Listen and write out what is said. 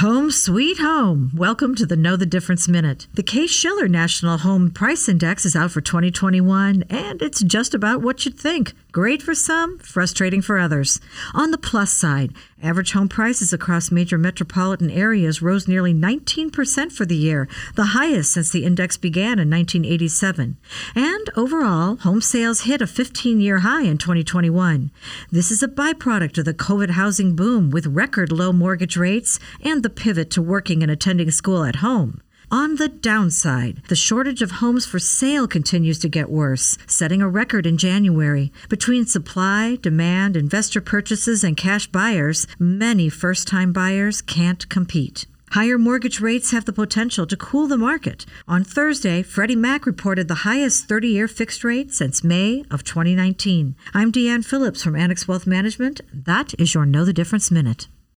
Home sweet home. Welcome to the Know the Difference Minute. The Case Shiller National Home Price Index is out for 2021, and it's just about what you'd think. Great for some, frustrating for others. On the plus side, average home prices across major metropolitan areas rose nearly 19% for the year, the highest since the index began in 1987. And overall, home sales hit a 15 year high in 2021. This is a byproduct of the COVID housing boom with record low mortgage rates and the pivot to working and attending school at home. On the downside, the shortage of homes for sale continues to get worse, setting a record in January. Between supply, demand, investor purchases, and cash buyers, many first time buyers can't compete. Higher mortgage rates have the potential to cool the market. On Thursday, Freddie Mac reported the highest 30 year fixed rate since May of 2019. I'm Deanne Phillips from Annex Wealth Management. That is your Know the Difference Minute.